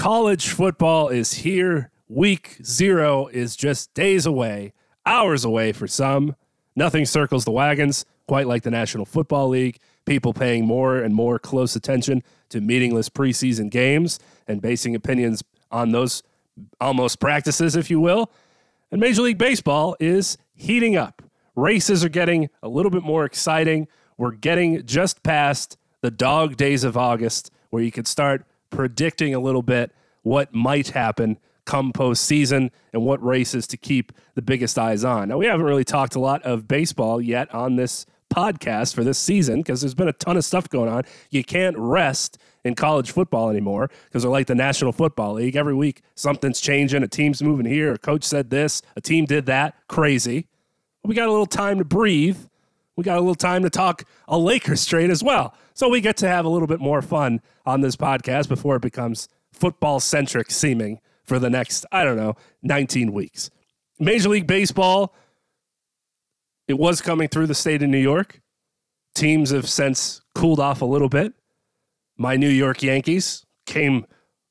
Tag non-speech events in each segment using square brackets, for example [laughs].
College football is here. Week zero is just days away, hours away for some. Nothing circles the wagons quite like the National Football League. People paying more and more close attention to meaningless preseason games and basing opinions on those almost practices, if you will. And Major League Baseball is heating up. Races are getting a little bit more exciting. We're getting just past the dog days of August where you could start predicting a little bit what might happen come postseason and what races to keep the biggest eyes on. Now, we haven't really talked a lot of baseball yet on this podcast for this season because there's been a ton of stuff going on. You can't rest in college football anymore because they're like the National Football League. Every week, something's changing. A team's moving here. A coach said this. A team did that. Crazy. We got a little time to breathe. We got a little time to talk a Lakers trade as well. So we get to have a little bit more fun on this podcast before it becomes football centric seeming for the next, I don't know, 19 weeks. Major League Baseball, it was coming through the state of New York. Teams have since cooled off a little bit. My New York Yankees came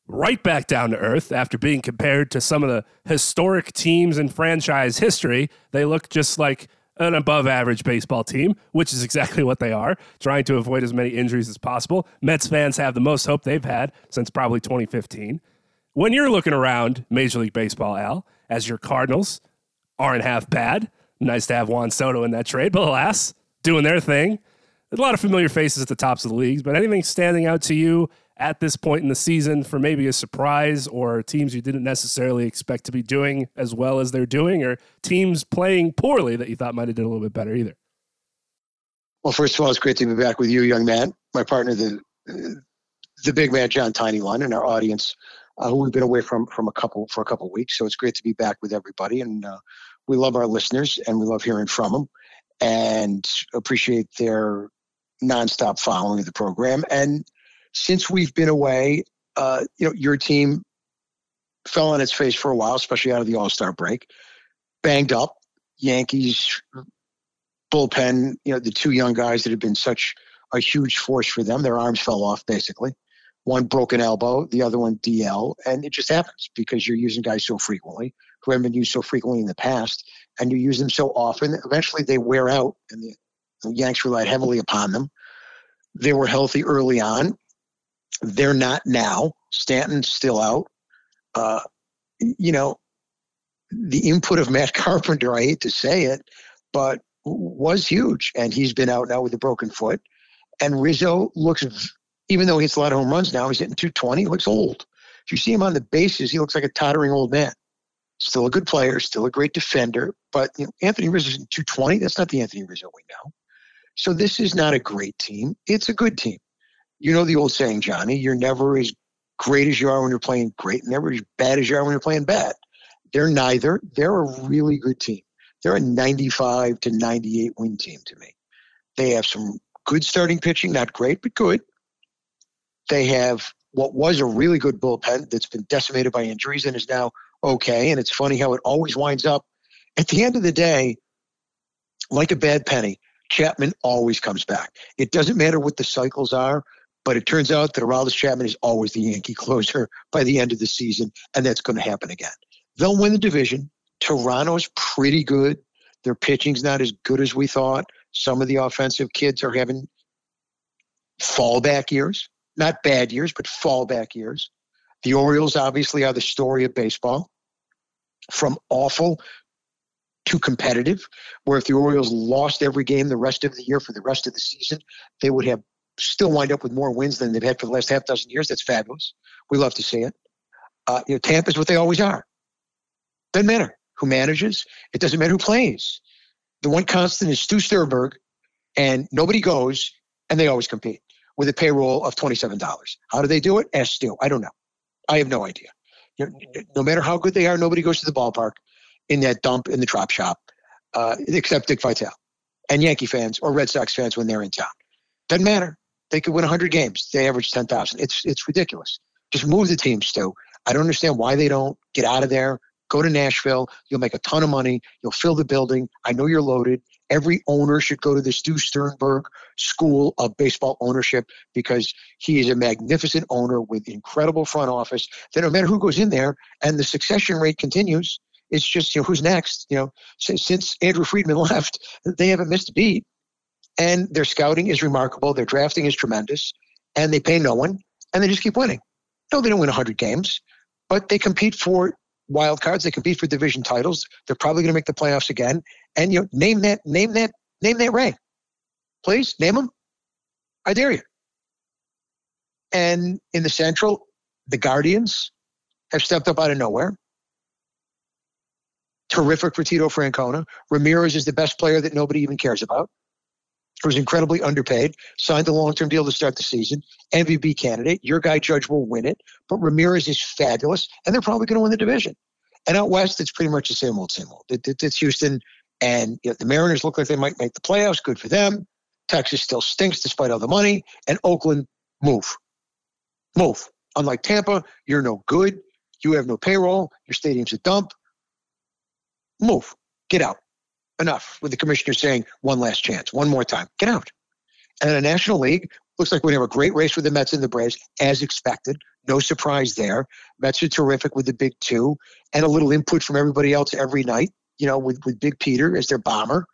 right back down to earth after being compared to some of the historic teams in franchise history. They look just like an above average baseball team, which is exactly what they are, trying to avoid as many injuries as possible. Mets fans have the most hope they've had since probably 2015. When you're looking around Major League Baseball, Al, as your Cardinals aren't half bad, nice to have Juan Soto in that trade, but alas, doing their thing. A lot of familiar faces at the tops of the leagues, but anything standing out to you at this point in the season for maybe a surprise or teams you didn't necessarily expect to be doing as well as they're doing or teams playing poorly that you thought might have done a little bit better either? Well, first of all, it's great to be back with you, young man, my partner, the the big man, John Tiny One, and our audience, uh, who we've been away from from a couple for a couple weeks. So it's great to be back with everybody, and uh, we love our listeners and we love hearing from them, and appreciate their nonstop following of the program. And since we've been away, uh, you know, your team fell on its face for a while, especially out of the All Star break. Banged up, Yankees bullpen. You know, the two young guys that have been such a huge force for them. Their arms fell off basically. One broken elbow, the other one DL, and it just happens because you're using guys so frequently who haven't been used so frequently in the past, and you use them so often. Eventually, they wear out, and the, the Yanks relied heavily upon them. They were healthy early on, they're not now. Stanton's still out. Uh, you know, the input of Matt [laughs] Carpenter, I hate to say it, but was huge. And he's been out now with a broken foot. And Rizzo looks, even though he hits a lot of home runs now, he's hitting 220, He looks old. If you see him on the bases, he looks like a tottering old man. Still a good player, still a great defender. But you know, Anthony Rizzo's 220. That's not the Anthony Rizzo we know. So this is not a great team. It's a good team you know the old saying, Johnny, you're never as great as you are when you're playing great, and never as bad as you are when you're playing bad. They're neither. They're a really good team. They're a 95 to 98 win team to me. They have some good starting pitching, not great, but good. They have what was a really good bullpen that's been decimated by injuries and is now okay. And it's funny how it always winds up at the end of the day, like a bad penny, Chapman always comes back. It doesn't matter what the cycles are. But it turns out that Aroldis Chapman is always the Yankee closer by the end of the season, and that's going to happen again. They'll win the division. Toronto's pretty good. Their pitching's not as good as we thought. Some of the offensive kids are having fallback years, not bad years, but fallback years. The Orioles obviously are the story of baseball. From awful to competitive. Where if the Orioles lost every game the rest of the year for the rest of the season, they would have still wind up with more wins than they've had for the last half dozen years. That's fabulous. We love to see it. Uh, you know, Tampa's what they always are. Doesn't matter who manages. It doesn't matter who plays. The one constant is Stu Sternberg, and nobody goes, and they always compete with a payroll of $27. How do they do it? Ask Stu. I don't know. I have no idea. You know, no matter how good they are, nobody goes to the ballpark in that dump in the drop shop, uh, except Dick Vitale and Yankee fans or Red Sox fans when they're in town. Doesn't matter. They could win 100 games. They average 10,000. It's it's ridiculous. Just move the teams, Stu. I don't understand why they don't get out of there. Go to Nashville. You'll make a ton of money. You'll fill the building. I know you're loaded. Every owner should go to the Stu Sternberg School of Baseball Ownership because he is a magnificent owner with incredible front office. That no matter who goes in there, and the succession rate continues. It's just you know who's next. You know, since, since Andrew Friedman [laughs] left, they haven't missed a beat, and their scouting is remarkable. Their drafting is tremendous, and they pay no one, and they just keep winning. No, they don't win 100 games, but they compete for wild cards. They compete for division titles. They're probably going to make the playoffs again. And you know, name that, name that, name that ring, please name them. I dare you. And in the Central, the Guardians have stepped up out of nowhere. Terrific for Tito Francona. Ramirez is the best player that nobody even cares about was incredibly underpaid, signed a long term deal to start the season, MVP candidate. Your guy Judge will win it, but Ramirez is fabulous, and they're probably going to win the division. And out west, it's pretty much the same old, same old. It, it, it's Houston, and you know, the Mariners look like they might make the playoffs. Good for them. Texas still stinks despite all the money, and Oakland move, move. Unlike Tampa, you're no good. You have no payroll. Your stadium's a dump. Move. Get out enough with the commissioner saying one last chance, one more time, get out. And in the National League, looks like we have a great race with the Mets and the Braves, as expected. No surprise there. Mets are terrific with the big two, and a little input from everybody else every night. You know, with with Big Peter as their bomber.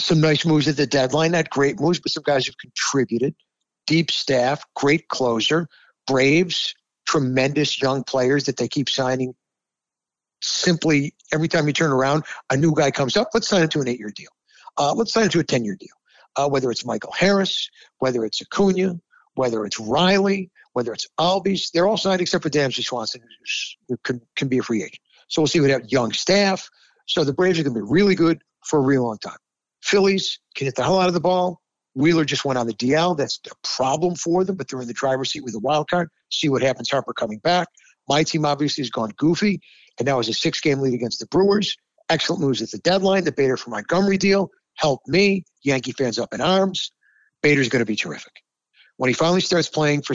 Some nice moves at the deadline, not great moves, but some guys have contributed. Deep staff, great closer. Braves, tremendous young players that they keep signing simply every time you turn around, a new guy comes up. Let's sign him to an eight year deal. Uh, let's sign him to a 10 year deal. Uh, whether it's Michael Harris, whether it's Acuna, whether it's Riley, whether it's Albies, they're all signed except for Dansby Swanson, who can, can be a free agent. So we'll see what have young staff. So the Braves are going to be really good for a real long time. Phillies can hit the hell out of the ball. Wheeler just went on the DL. That's a problem for them, but they're in the driver's seat with a wild card. See what happens. Harper coming back. My team obviously has gone goofy and now has a six game lead against the Brewers. Excellent moves at the deadline. The Bader for Montgomery deal helped me. Yankee fans up in arms. Bader's going to be terrific. When he finally starts playing for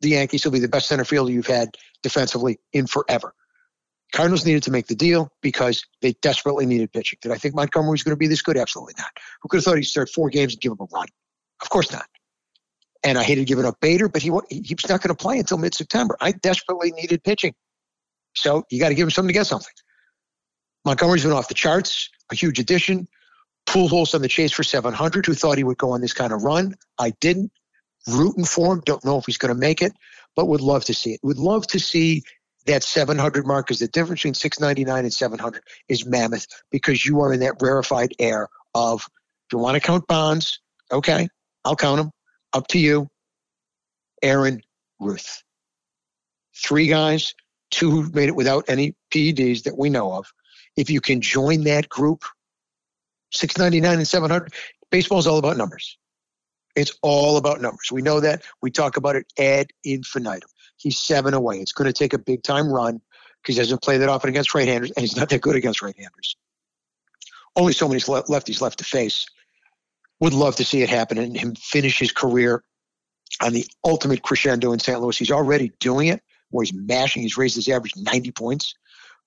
the Yankees, he'll be the best center fielder you've had defensively in forever. Cardinals needed to make the deal because they desperately needed pitching. Did I think Montgomery was going to be this good? Absolutely not. Who could have thought he'd start four games and give him a run? Of course not. And I hated giving up Bader, but he, he was not going to play until mid September. I desperately needed pitching. So you got to give him something to get something. Montgomery's been off the charts, a huge addition. Pujols on the chase for 700. Who thought he would go on this kind of run? I didn't. Rooting for him. Don't know if he's going to make it, but would love to see it. Would love to see that 700 mark because the difference between 699 and 700 is mammoth because you are in that rarefied air of if you want to count bonds, okay, I'll count them. Up to you. Aaron Ruth. Three guys two who made it without any PEDs that we know of. If you can join that group, 699 and 700, baseball is all about numbers. It's all about numbers. We know that. We talk about it ad infinitum. He's seven away. It's going to take a big time run because he doesn't play that often against right handers, and he's not that good against right handers. Only so many lefties left to face. Would love to see it happen and him finish his career on the ultimate crescendo in St. Louis. He's already doing it where he's mashing. He's raised his average 90 points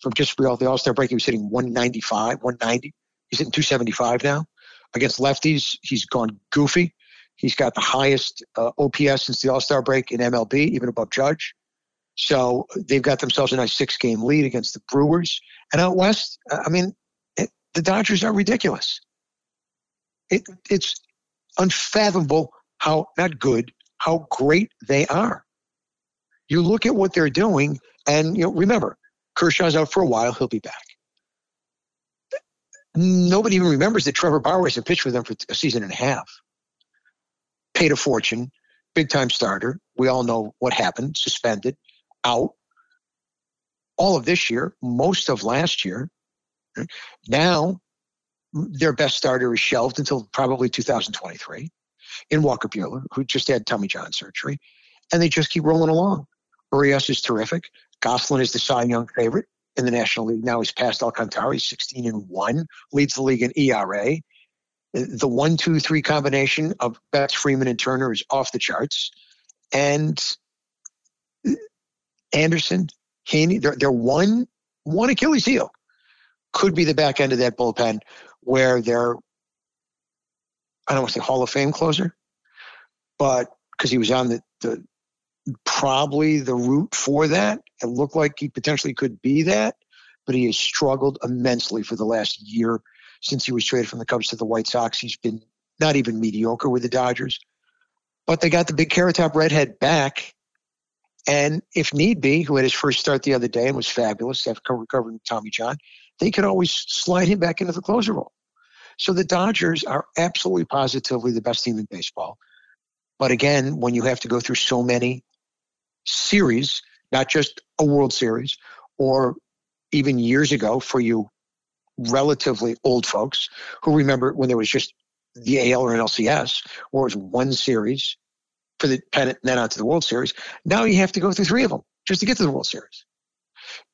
from just real the All Star break. He was hitting 195, 190. He's hitting 275 now. Against lefties, he's gone goofy. He's got the highest uh, OPS since the All Star break in MLB, even above Judge. So they've got themselves a nice six game lead against the Brewers. And out west, I mean, it, the Dodgers are ridiculous. It, it's unfathomable how not good, how great they are. You look at what they're doing, and you know, remember, Kershaw's out for a while. He'll be back. Nobody even remembers that Trevor Bauer has pitched for them for a season and a half. Paid a fortune, big time starter. We all know what happened, suspended, out. All of this year, most of last year. Now, their best starter is shelved until probably 2023 in Walker Buehler, who just had Tommy John surgery, and they just keep rolling along. Urias is terrific. Gonsolin is the Cy Young favorite in the National League. Now he's past Alcantara. He's 16 and 1, leads the league in ERA. The one, two, three combination of Betts, Freeman, and Turner is off the charts. And Anderson, Heaney, they're, they're one, one Achilles heel. Could be the back end of that bullpen where they're, I don't want to say Hall of Fame closer, but because he was on the, the probably the route for that. It looked like he potentially could be that, but he has struggled immensely for the last year since he was traded from the Cubs to the White Sox. He's been not even mediocre with the Dodgers. But they got the big carrot top redhead back. And if need be, who had his first start the other day and was fabulous after recovering Tommy John, they could always slide him back into the closer role. So the Dodgers are absolutely positively the best team in baseball. But again, when you have to go through so many series, not just a World Series, or even years ago for you relatively old folks who remember when there was just the AL or an LCS, where it was one series for the pennant and then on to the World Series. Now you have to go through three of them just to get to the World Series.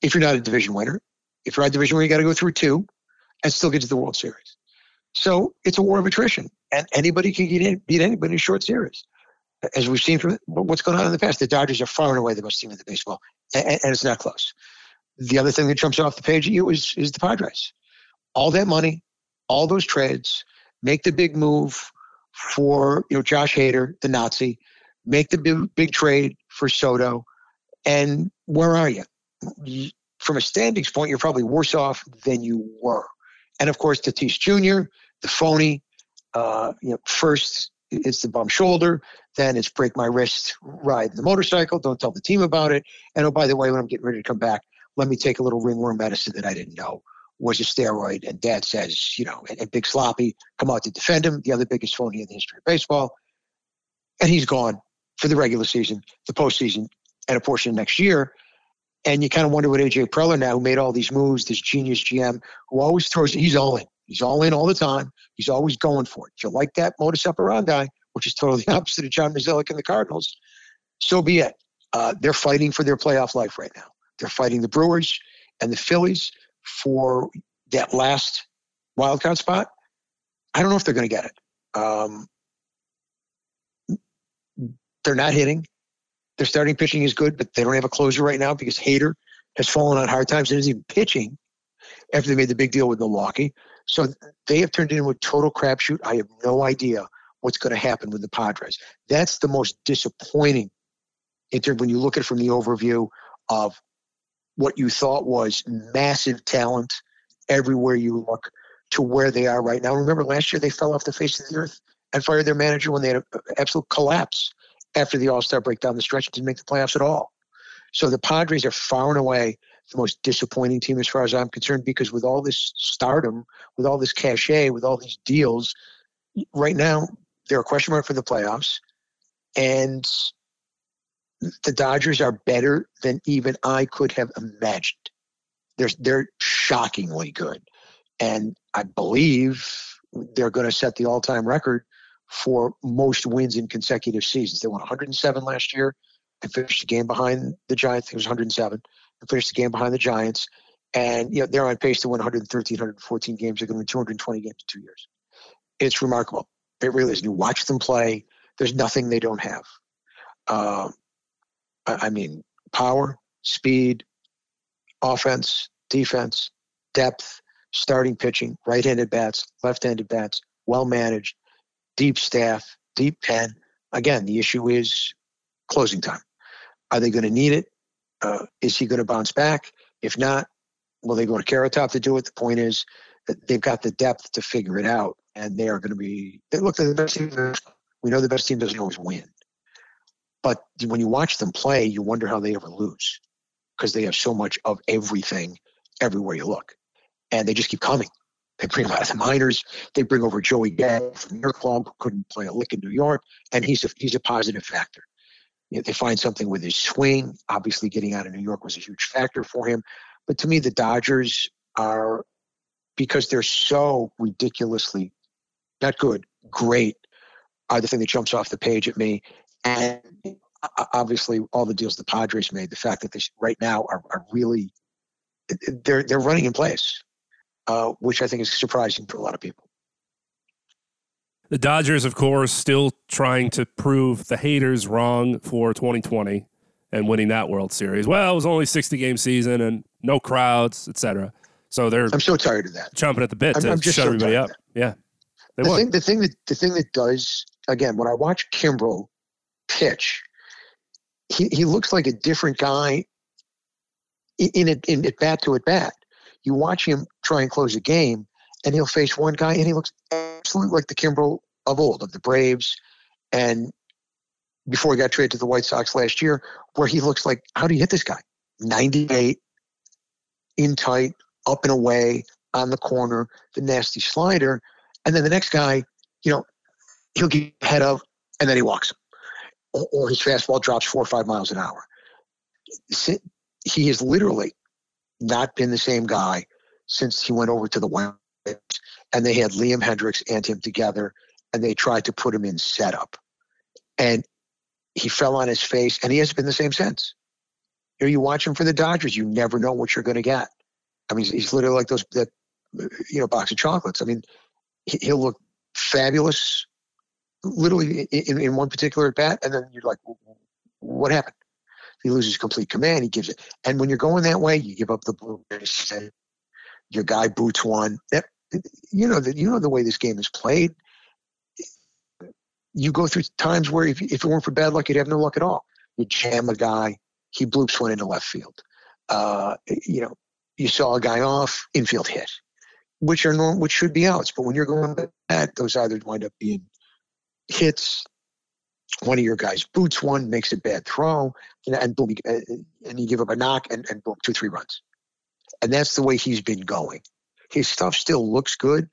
If you're not a division winner, if you're a division winner, you got to go through two and still get to the World Series. So it's a war of attrition, and anybody can get in, beat anybody in a short series as we've seen from what's going on in the past, the Dodgers are far and away the best team in the baseball, and, and, it's not close. The other thing that jumps off the page at you is is the Padres. All that money, all those trades, make the big move for you know Josh Hader, the Nazi, make the big, big trade for Soto, and where are you? From a standings point, you're probably worse off than you were. And of course, Tatis Jr., the phony, uh, you know, first it's the bum shoulder. Then it's break my wrist, ride the motorcycle. Don't tell the team about it. And oh, by the way, when I'm getting ready to come back, let me take a little ringworm medicine that I didn't know was a steroid. And dad says, you know, and, and Big Sloppy come out to defend him, the other biggest phony in the history of baseball. And he's gone for the regular season, the postseason, and a portion of next year. And you kind of wonder what AJ Preller now, who made all these moves, this genius GM, who always throws, he's all in. He's all in all the time. He's always going for it. If you like that modus operandi, which is totally the [laughs] opposite of John Mozeliak and the Cardinals, so be it. Uh, they're fighting for their playoff life right now. They're fighting the Brewers and the Phillies for that last wild card spot. I don't know if they're going to get it. Um, they're not hitting. Their starting pitching is good, but they don't have a closer right now because Hader has fallen on hard times and isn't even pitching after they made the big deal with Milwaukee. So they have turned it into a total crapshoot. I have no idea what's going to happen with the Padres. That's the most disappointing in when you look at it from the overview of what you thought was massive talent everywhere you look to where they are right now. Remember last year they fell off the face of the earth and fired their manager when they had an absolute collapse after the All Star break down the stretch and didn't make the playoffs at all. So the Padres are far and away the most disappointing team as far as I'm concerned because with all this stardom, with all this cachet, with all these deals, right now they're a question mark for the playoffs. And the Dodgers are better than even I could have imagined. They're, they're shockingly good. And I believe they're going to set the all time record for most wins in consecutive seasons. They won 107 last year and finished the game behind the Giants. It was 107 and finished the game behind the Giants. And you know they're on pace to win 113, 114 games. They're going to win 220 games in two years. It's remarkable. It really is. You watch them play. There's nothing they don't have. Uh, I, I mean, power, speed, offense, defense, depth, starting pitching, right-handed bats, left-handed bats, well managed, deep staff, deep pen. Again, the issue is closing time. Are they going to need it? Uh, is he going to bounce back? If not, will they go to Carrot Top to do it? The point is that they've got the depth to figure it out, and they are going to be. They look the best team. We know the best team doesn't always win, but when you watch them play, you wonder how they ever lose because they have so much of everything everywhere you look, and they just keep coming. They bring him out of the minors. They bring over Joey Gallo from your club, who couldn't play a lick in New York, and he's a he's a positive factor. You know, they find something with his swing. Obviously, getting out of New York was a huge factor for him. But to me, the Dodgers are because they're so ridiculously not good, great, are the thing that jumps off the page at me. And obviously, all the deals the Padres made, the fact that they right now are, are really they're they're running in place, uh, which I think is surprising for a lot of people. The Dodgers, of course, still trying to prove the haters wrong for 2020 and winning that World Series. Well, it was only 60 game season and no crowds, etc. So they're I'm so tired of that. Chomping at the bit I'm, to I'm just shut so everybody up. Yeah. They the won. thing the thing that the thing that does again when I watch Kimbrel pitch, he, he looks like a different guy in it in at bat to at bat. You watch him try and close a game, and he'll face one guy, and he looks absolutely like the Kimbrel of old, of the Braves, and before he got traded to the White Sox last year, where he looks like, how do you hit this guy? 98, in tight, up and away, on the corner, the nasty slider. And then the next guy, you know, he'll get ahead of, and then he walks him. Or, or his fastball drops four or five miles an hour. He has literally not been the same guy since he went over to the White and they had Liam Hendriks and him together, and they tried to put him in setup. And he fell on his face, and he hasn't been the same since. You watch him for the Dodgers, you never know what you're going to get. I mean, he's literally like those that you know box of chocolates. I mean, he'll look fabulous, literally in, in one particular at bat, and then you're like, what happened? He loses complete command. He gives it, and when you're going that way, you give up the blue. Your guy boots one. That you know that you know the way this game is played. You go through times where if, if it weren't for bad luck, you'd have no luck at all. You jam a guy, he bloops one into left field. Uh, you know, you saw a guy off, infield hit, which are normal, which should be outs. But when you're going at those either wind up being hits. One of your guys boots one, makes a bad throw, and, and boom, uh, and you give up a knock, and, and boom, two three runs. And that's the way he's been going. His stuff still looks good,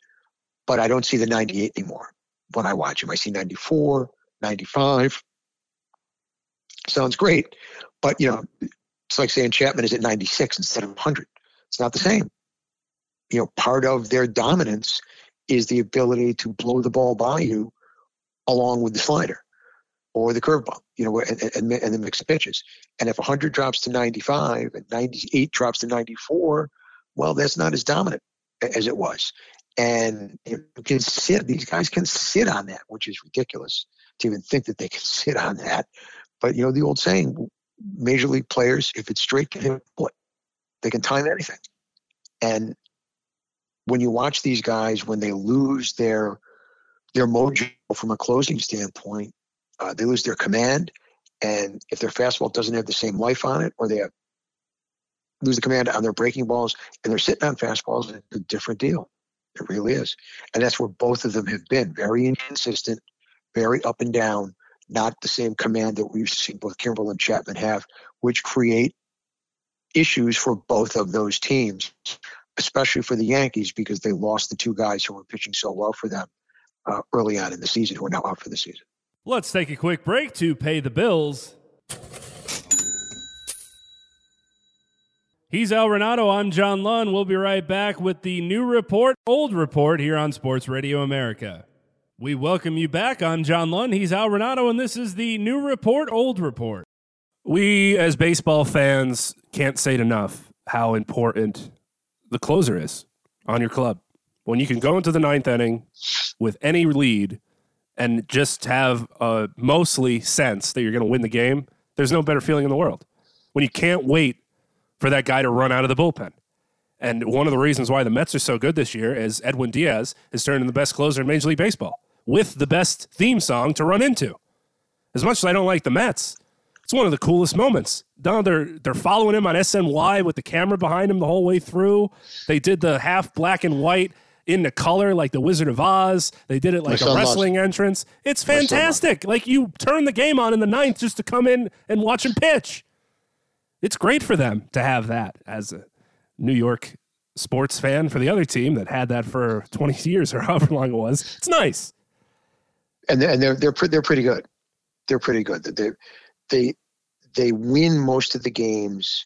but I don't see the 98 anymore when I watch him. I see 94, 95. Sounds great, but you know, it's like saying Chapman is at 96 instead of 100. It's not the same. You know, part of their dominance is the ability to blow the ball by you along with the slider or the curveball, you know, and, and, and the mixed pitches. And if 100 drops to 95 and 98 drops to 94, well, that's not as dominant as it was. And you can sit, these guys can sit on that, which is ridiculous to even think that they can [laughs] sit on that. But, you know, the old saying, major league players, if it's straight, can hit bullet. They can time anything. And when you watch these guys, when they lose their their mojo from a closing standpoint, uh, they lose their command. And if their fastball doesn't have the same life on it, or they have, lose the command on their breaking balls, and they're sitting on fastballs, it's a different deal. It really is. And that's where both of them have been very inconsistent, very up and down, not the same command that we've seen both Kimbrel and Chapman have, which create issues for both of those teams, especially for the Yankees because they lost the two guys who were pitching so well for them uh, early on in the season who are now out for the season. Let's take a quick break to pay the bills. He's Al Renauto. I'm John Lund. We'll be right back with the new report, old report here on Sports Radio America. We welcome you back. I'm John Lund. He's Al Renauto, and this is the new report, old report. We, as baseball fans, can't say it enough how important the closer is on your club. When you can go into the ninth inning with any lead and just have a mostly sense that you're going to win the game, there's no better feeling in the world. When you can't wait for that guy to run out of the bullpen. And one of the reasons why the Mets are so good this year is Edwin Diaz is turning the best closer in Major League Baseball with the best theme song to run into. As much as I don't like the Mets, it's one of the coolest moments. Now they're they're following him on SNY with the camera behind him the whole way through. They did the half black and white in the color like the Wizard of Oz. They did it like a wrestling lost. entrance. It's fantastic. Like you turn the game on in the ninth just to come in and watch him pitch it's great for them to have that as a New York sports fan for the other team that had that for [laughs] 20 years or however long it was. It's nice. And they're, and they're they're pre- they're pretty good. They're pretty good. They they they win most of the games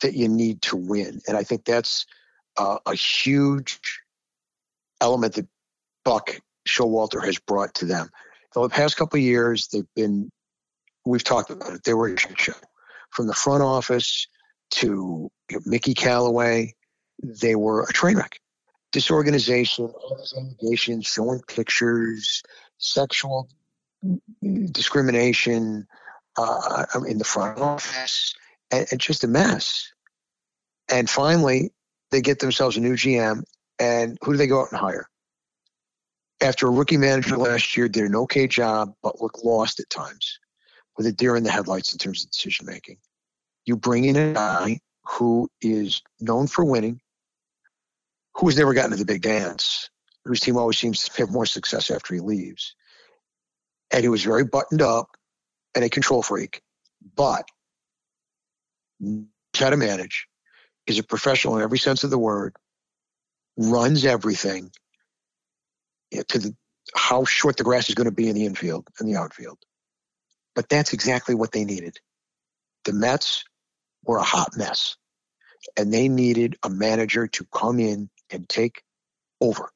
that you need to win, and I think that's uh, a huge element that Buck Showalter has brought to them. For the past couple of years, they've been we've talked about it. They were a shit show from the front office to you know, Mickey Callaway. They were a train wreck. Disorganization, all these allegations, showing pictures, sexual discrimination uh, in the front office, and, and just a mess. And finally, they get themselves a new GM, and who do they go out and hire? After a rookie manager last year did an okay job, but looked lost at times with a deer in the headlights in terms of decision making. You bring in a guy who is known for winning, who has never gotten to the big dance, whose team always seems to have more success after he leaves. And he was very buttoned up and a control freak, but how to manage, is a professional in every sense of the word, runs everything to the how short the grass is going to be in the infield and the outfield. But that's exactly what they needed. The Mets were a hot mess, and they needed a manager to come in and take over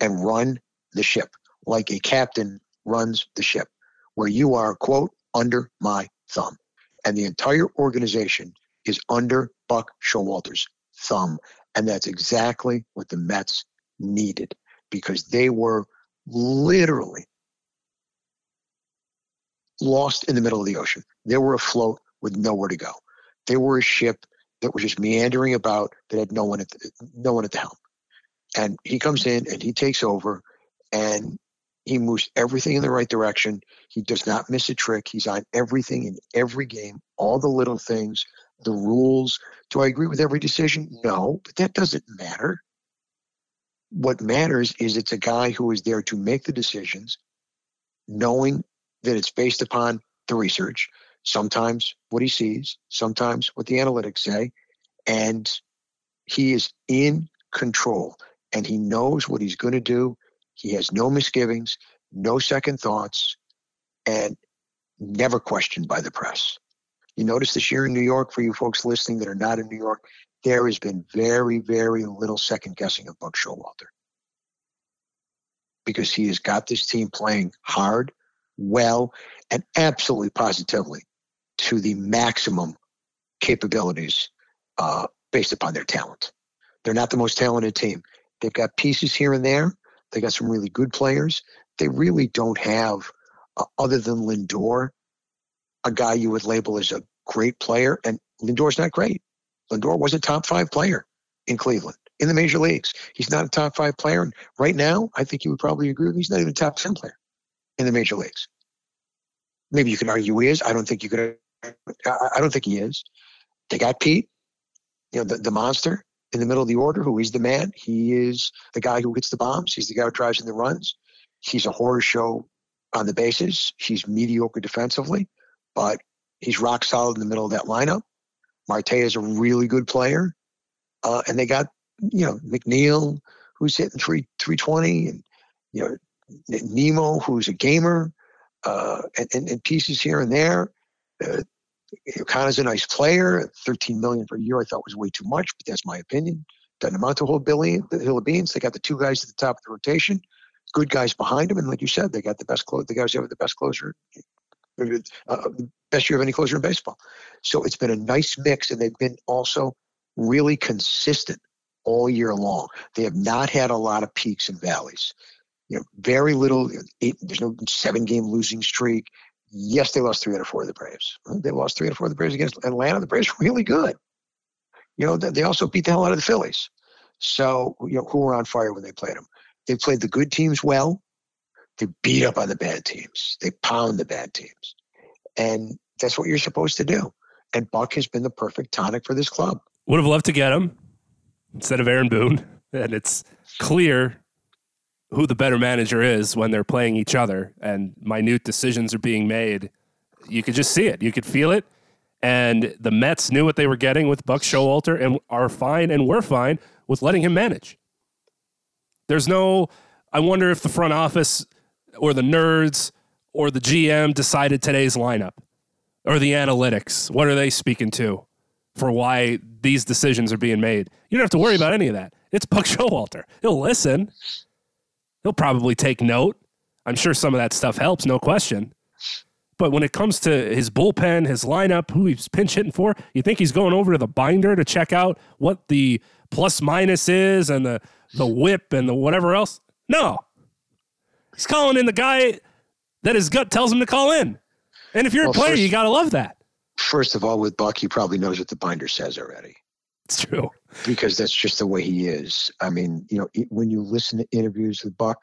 and run the ship like a captain runs the ship, where you are, quote, under my thumb. And the entire organization is under Buck Showalter's thumb. And that's exactly what the Mets needed because they were literally lost in the middle of the ocean. They were afloat with nowhere to go. They were a ship that was just meandering about that had no one at the, no one at the helm. And he comes in and he takes over and he moves everything in the right direction. He does not miss a trick. He's on everything in every game, all the little things, the rules. Do I agree with every decision? No, but that doesn't matter. What matters is it's a guy who is there to make the decisions, knowing that it's based upon the research, sometimes what he sees, sometimes what the analytics say, and he is in control and he knows what he's going to do. He has no misgivings, no second thoughts, and never questioned by the press. You notice this year in New York, for you folks listening that are not in New York, there has been very, very little second guessing of Buck Showalter because he has got this team playing hard, well, and absolutely positively to the maximum capabilities uh, based upon their talent. They're not the most talented team. They've got pieces here and there. They got some really good players. They really don't have, uh, other than Lindor, a guy you would label as a great player. And Lindor's not great. Lindor was a top five player in Cleveland in the major leagues. He's not a top five player. And right now, I think you would probably agree with me. He's not even a top 10 player in the major leagues. Maybe you could argue he is. I don't think you could. I don't think he is. They got Pete, you know, the, the monster in the middle of the order, who is the man. He is the guy who hits the bombs. He's the guy who drives in the runs. He's a horror show on the bases. He's mediocre defensively, but he's rock solid in the middle of that lineup. Marte is a really good player. Uh, and they got, you know, McNeil, who's hitting three, 320, and, you know, Nimmo, who's a gamer uh, and, and, and, pieces here and there. Uh, Canha's a nice player. 13 million per year I thought was way too much, but that's my opinion. Doesn't amount to a whole billion, the hill of beans. They got the two guys at the top of the rotation, good guys behind them, and like you said, they got the best close. The guys have the best closer, uh, best year of any closer in baseball. So it's been a nice mix, and they've been also really consistent all year long. They have not had a lot of peaks and valleys you know, very little. Eight, there's no seven game losing streak. Yes, they lost three out of four of the Braves. They lost three out of four of the Braves against Atlanta. The Braves really good. You know, they also beat the hell out of the Phillies. So, you know, who were on fire when they played them? They played the good teams well. They beat up on the bad teams. They pound the bad teams. And that's what you're supposed to do. And Buck has been the perfect tonic for this club. Would have loved to get him instead of Aaron Boone. And it's clear who the better manager is when they're playing each other and minute decisions are being made. You could just see it. You could feel it. And the Mets knew what they were getting with Buck Showalter and are fine and we're fine with letting him manage. There's no, I wonder if the front office or the nerds or the GM decided today's lineup or the analytics. What are they speaking to for why these decisions are being made? You don't have to worry about any of that. It's Buck Showalter. He'll listen. He'll probably take note. I'm sure some of that stuff helps, no question. But when it comes to his bullpen, his lineup, who he's pinch hitting for, you think he's going over to the binder to check out what the plus minus is and the the whip and the whatever else? No. He's calling in the guy that his gut tells him to call in. And if you're well, a player, first, you got to love that. First of all, with Buck, he probably knows what the binder says already. It's true. Because that's just the way he is. I mean, you know, when you listen to interviews with Buck,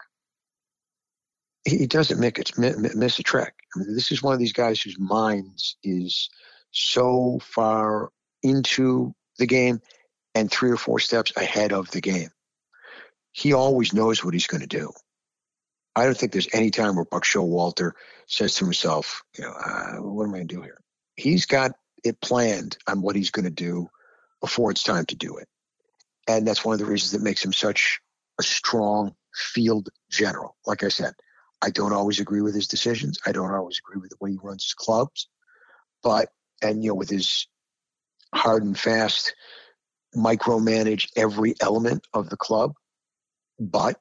he doesn't make it miss a track. I mean, this is one of these guys whose mind is so far into the game and three or four steps ahead of the game. He always knows what he's going to do. I don't think there's any time where Buck Showalter says to himself, you know, uh, what am I going to do here? He's got it planned on what he's going to do before it's time to do it. And that's one of the reasons that makes him such a strong field general. Like I said, I don't always agree with his decisions. I don't always agree with the way he runs his clubs. But, and, you know, with his hard and fast, micromanage every element of the club. But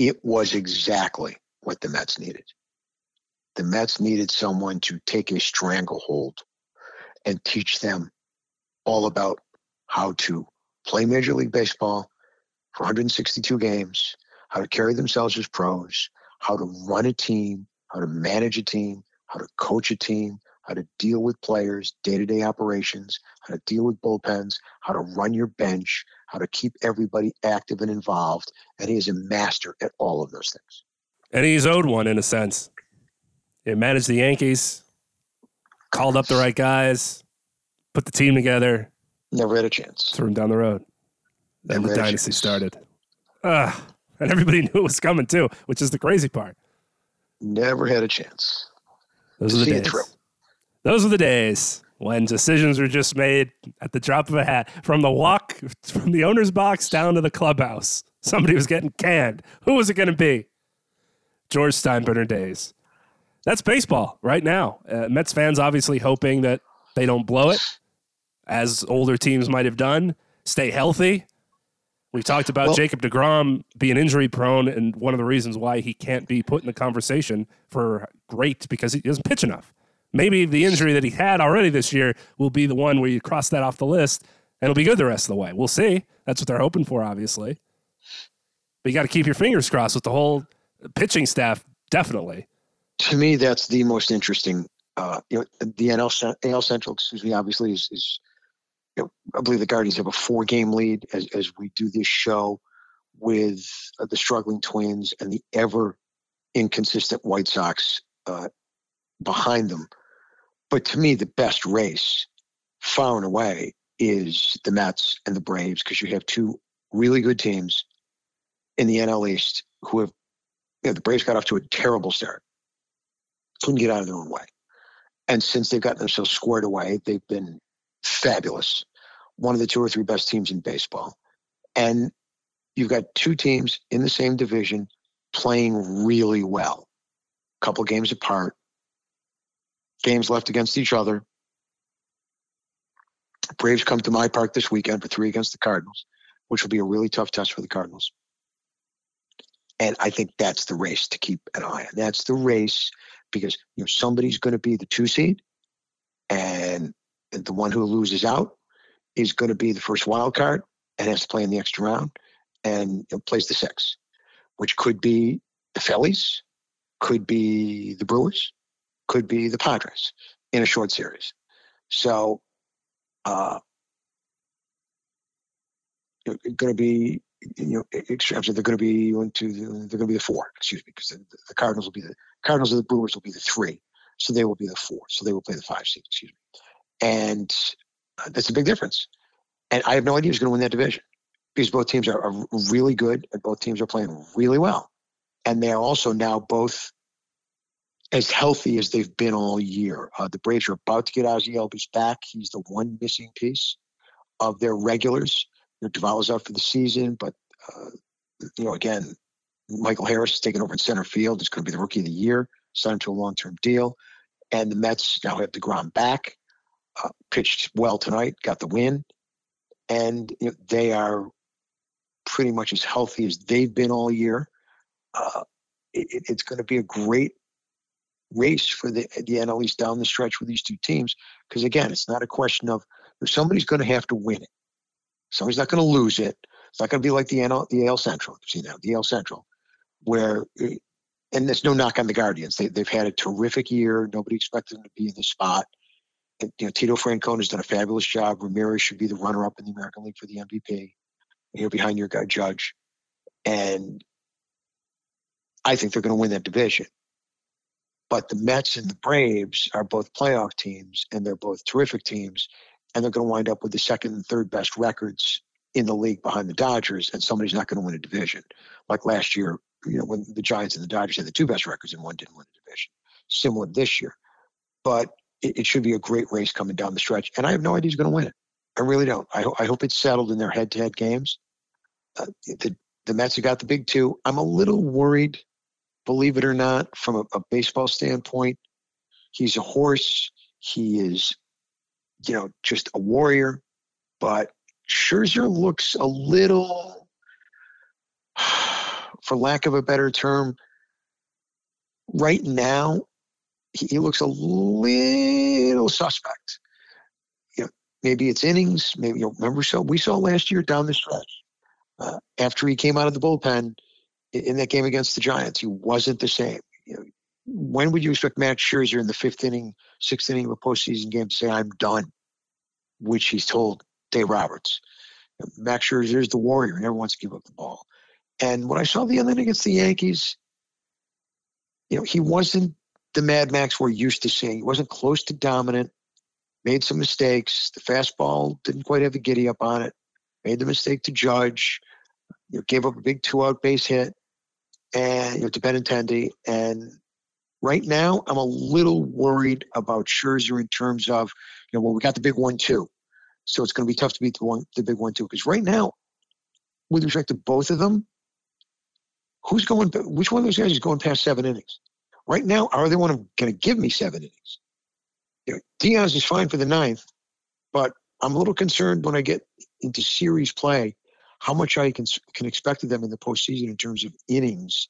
it was exactly what the Mets needed. The Mets needed someone to take a stranglehold and teach them all about how to play Major League Baseball for 162 games, how to carry themselves as pros, how to run a team, how to manage a team, how to coach a team, how to deal with players, day to day operations, how to deal with bullpens, how to run your bench, how to keep everybody active and involved. And he is a master at all of those things. And he's owed one in a sense. He managed the Yankees, called up the right guys, put the team together. Never had a chance. Threw him down the road. Then the dynasty started. Ah, and everybody [laughs] knew it was coming too, which is the crazy part. Never had a chance. Those are the days. Those are the days when decisions were just made at the drop of a hat from the walk from the owner's box down to the clubhouse. Somebody was getting canned. Who was it going to be? George Steinbrenner days. That's baseball right now. Uh, Mets fans obviously hoping that they don't blow it, as older teams might have done. Stay healthy. We talked about well, Jacob DeGrom being injury prone, and one of the reasons why he can't be put in the conversation for great because he doesn't pitch enough. Maybe the injury that he had already this year will be the one where you cross that off the list and it'll be good the rest of the way. We'll see. That's what they're hoping for, obviously. But you got to keep your fingers crossed with the whole pitching staff, definitely. To me, that's the most interesting. Uh, you know, the NL AL Central, excuse me, obviously is, is I believe the Guardians have a four-game lead as, as we do this show with uh, the struggling Twins and the ever inconsistent White Sox uh, behind them. But to me, the best race, far and away, is the Mets and the Braves because you have two really good teams in the NL East who have, you know, the Braves got off to a terrible start, couldn't get out of their own way. And since they've gotten themselves squared away, they've been fabulous. One of the two or three best teams in baseball. And you've got two teams in the same division playing really well, a couple games apart games left against each other. Braves come to my park this weekend for three against the Cardinals, which will be a really tough test for the Cardinals. And I think that's the race to keep an eye on. That's the race because you know somebody's going to be the two seed, and the one who loses out is going to be the first wild card and has to play in the extra round and plays the six, which could be the Phillies, could be the Brewers, could be the Padres in a short series. So, uh, going to be, you know, extremes. They're going to be one, two, they're going to be the four. Excuse me, because the, the, Cardinals will be the Cardinals or the Brewers will be the three, so they will be the four. So they will play the five seed. Excuse me, and that's a big difference. And I have no idea who's going to win that division because both teams are, are really good and both teams are playing really well, and they are also now both as healthy as they've been all year. Uh, the Braves are about to get Ozzie Albies back. He's the one missing piece of their regulars. You know, Duvall's out for the season, but uh, you know, again, Michael Harris is taking over in center field. He's going to be the rookie of the year, signed to a long-term deal. And the Mets now have DeGrom back, uh, pitched well tonight, got the win. And you know, they are pretty much as healthy as they've been all year. Uh, it, it's going to be a great race for the, the NL East down the stretch with these two teams. Because again, it's not a question of somebody's going to have to win it. Somebody's not going to lose it. It's not going to be like the NL, the AL Central. You see now the AL Central, where eh, and there's no knock on the Guardians. They, they've had a terrific year. Nobody expected them to be in the spot. And, you know, Tito Francona has done a fabulous job. Ramirez should be the runner-up in the American League for the MVP. You're behind your guy Judge, and I think they're going to win that division. But the Mets and the Braves are both playoff teams, and they're both terrific teams, and they're going to wind up with the second and third best records in the league behind the Dodgers, and somebody's not going to win a division. Like last year, you know, when the Giants and the Dodgers had the two best records and one didn't win a division. Similar this year. But it, it should be a great race coming down the stretch. And I have no idea who's going to win it. I really don't. I, ho- I hope it's settled in their head to head games. Uh, the, the Mets have got the big two. I'm a little worried, believe it or not, from a, a baseball standpoint. He's a horse. He is, you know, just a warrior. But Scherzer looks a little, [sighs] for lack of a better term, right now, he looks a little suspect. You know, maybe it's innings. Maybe you know, remember so we saw last year down the stretch uh, after he came out of the bullpen in that game against the Giants. He wasn't the same. You know, when would you expect Max Scherzer in the fifth inning, sixth inning of a postseason game to say I'm done, which he's told Dave Roberts. Max Scherzer is the warrior, never wants to give up the ball. And when I saw the other night against the Yankees, you know, he wasn't the Mad Max we're used to seeing. He wasn't close to dominant. Made some mistakes. The fastball didn't quite have a giddy up on it. Made the mistake to Judge. You know, gave up a big two-out base hit, and you know to Benintendi. And right now, I'm a little worried about Scherzer in terms of, you know, well, we got the big one too. So it's going to be tough to beat the one, the big one too. Because right now, with respect to both of them, who's going? Which one of those guys is going past seven innings? Right now, are they one going to give me seven innings? You know, is fine for the ninth, but I'm a little concerned when I get into series play how much I can can expect of them in the postseason in terms of innings,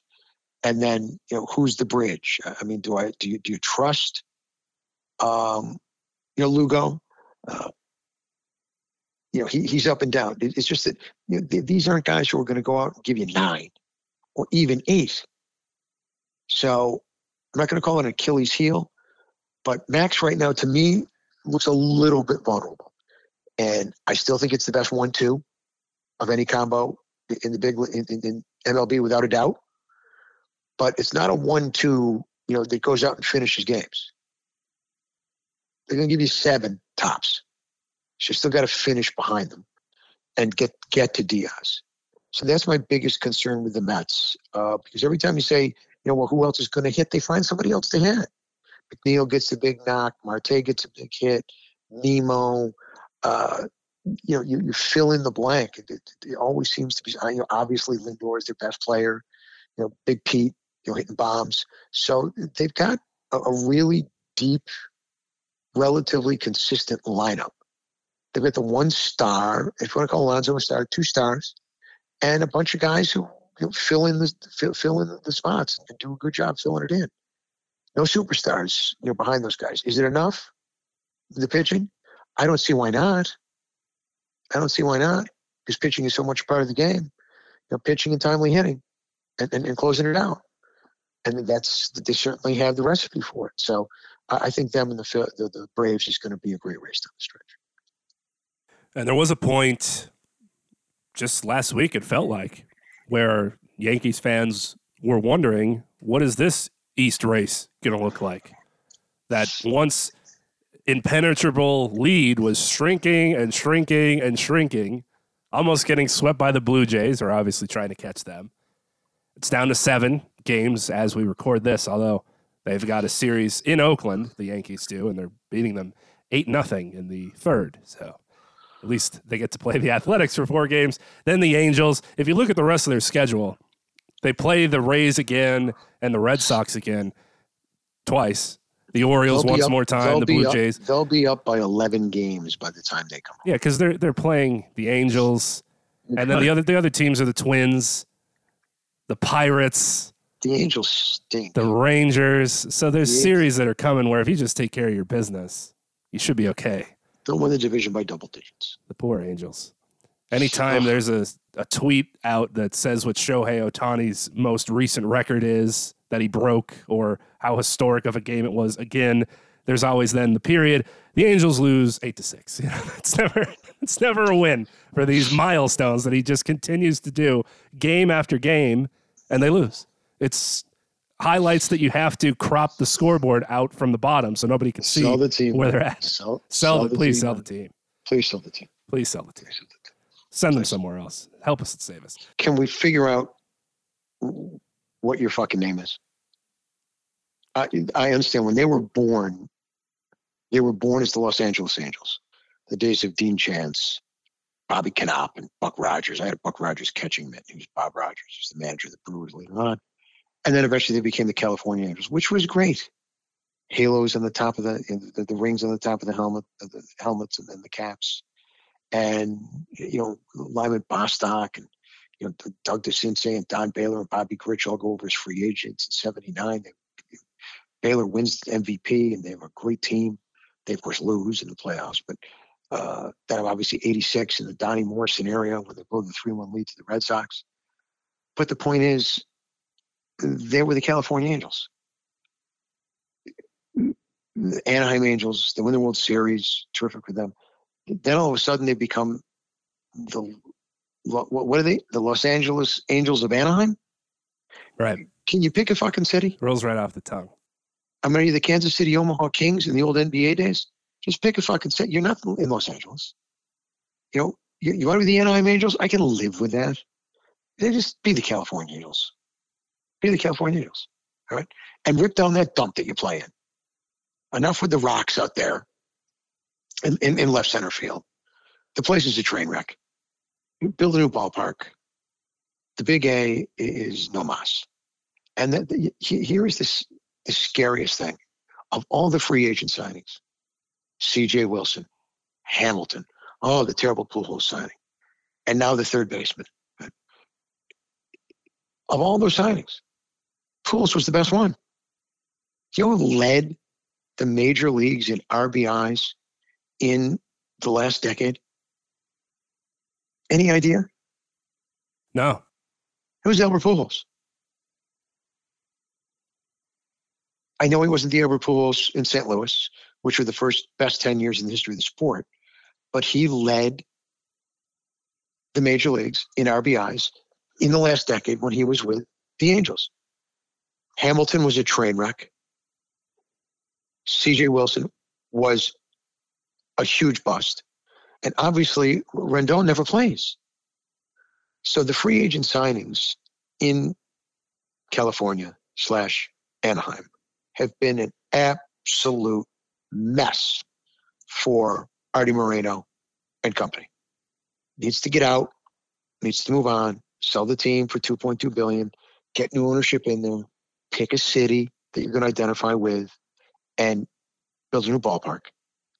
and then you know who's the bridge? I mean, do I do you do you trust, um, you know, Lugo? Uh, you know, he, he's up and down. It's just that you know, these aren't guys who are going to go out and give you nine or even eight. So I'm not going to call it an Achilles heel, but Max right now to me looks a little bit vulnerable. And I still think it's the best one-two of any combo in the big in, in MLB without a doubt. But it's not a one-two, you know, that goes out and finishes games. They're going to give you seven tops. So you still got to finish behind them and get get to Diaz. So that's my biggest concern with the Mets. Uh, because every time you say, you know, well, who else is going to hit? They find somebody else to hit. McNeil gets a big knock. Marte gets a big hit. Nimmo, Uh, you know, you, you fill in the blank. It, it, it, always seems to be. You know, obviously Lindor is their best player. You know, Big Pete, you know, hitting bombs. So they've got a, a really deep, relatively consistent lineup. They've got the one star, if you want to call Alonso a star, two stars, and a bunch of guys who you know, fill in the fill, fill in the spots and do a good job filling it in. No superstars, you know, behind those guys. Is it enough? The pitching? I don't see why not. I don't see why not because pitching is so much part of the game. You know, pitching and timely hitting, and, and, and closing it out, and that's they certainly have the recipe for it. So I think them and the the, the Braves is going to be a great race down the stretch. And there was a point just last week, it felt like, where Yankees fans were wondering, what is this East race going to look like? That once impenetrable lead was shrinking and shrinking and shrinking, almost getting swept by the Blue Jays, are obviously trying to catch them. It's down to seven games as we record this, although they've got a series in Oakland, the Yankees do, and they're beating them 8 nothing in the third. So At least they get to play the [laughs] Athletics for four games. Then the Angels. If you look at the rest of their schedule, they play the Rays again and the Red Sox again twice. The Orioles once up- more time. The Blue up- Jays. They'll be up by 11 games by the time they come home. Yeah, because they're they're playing the Angels, and then the other the other teams are the Twins, the Pirates, The Angels stink. the Rangers. So there's Yeah. series that are coming where if you just take care of your business, you should be okay. They'll win the division by double digits. The poor Angels. Anytime there's a, a tweet out that says what Shohei Ohtani's most recent record is that he broke or how historic of a game it was, again, there's always then the period. The Angels lose eight to six. [laughs] You know, it's never [laughs] it's never a win for these milestones that he just continues to do game after game, and they lose. It's highlights that you have to crop the scoreboard out from the bottom so nobody can see Sell the team. where they're at. Sell, Sell, the, please team. sell the team. Please sell the team. Please sell the team. Please sell the team. Send them somewhere else. Help us and save us. Can we figure out what your fucking name is? I, I understand when they were born, they were born as the Los Angeles Angels. The days of Dean Chance, Bobby Knoop, and Buck Rogers. I had Buck Rogers catching mitt. He was Bob Rogers. He was the manager of the Brewers later on. And then eventually they became the California Angels, which was great. Halos on the top of the, the, the rings on the top of the helmet, the helmets, and then the caps. And, you know, Lyman Bostock and you know, Doug DeCinces and Don Baylor and Bobby Grich all go over as free agents in '79. They, Baylor wins the MVP, and they have a great team. They of course lose in the playoffs, but uh, then obviously '86 in the Donnie Moore scenario where they blow the three-one lead to the Red Sox. But the point is, they were the California Angels. The Anaheim Angels, they win the World Series, terrific for them. Then all of a sudden they become the what what are they? The Los Angeles Angels of Anaheim? Right. Can you pick a fucking city? Rolls right off the tongue. I mean, are you the Kansas City Omaha Kings in the old NBA days? Just pick a fucking city. You're not in Los Angeles. You know, you, you want to be the Anaheim Angels? I can live with that. They just be the California Angels. Be the California Angels. All right. And rip down that dump that you play in. Enough with the rocks out there in, in, in left center field. The place is a train wreck. Build a new ballpark. The big A is no mas. And that, he- here is this the scariest thing of all the free agent signings. C.J. Wilson, Hamilton, oh, the terrible Pujols signing, and now the third baseman. Of all those signings, Pujols was the best one. Know led the major leagues in RBIs in the last decade? Any idea? No. It was Albert Pujols. I know he wasn't the Albert Pujols in St. Louis, which were the first best 10 years in the history of the sport, but he led the major leagues in RBIs in the last decade when he was with the Angels. Hamilton was a train wreck. CJ Wilson was a huge bust. And obviously, Rendon never plays. So the free agent signings in California slash Anaheim have been an absolute mess for Arte Moreno and company. Needs to get out, needs to move on, sell the team for 2.2 billion, get new ownership in there, pick a city that you're going to identify with, and build a new ballpark,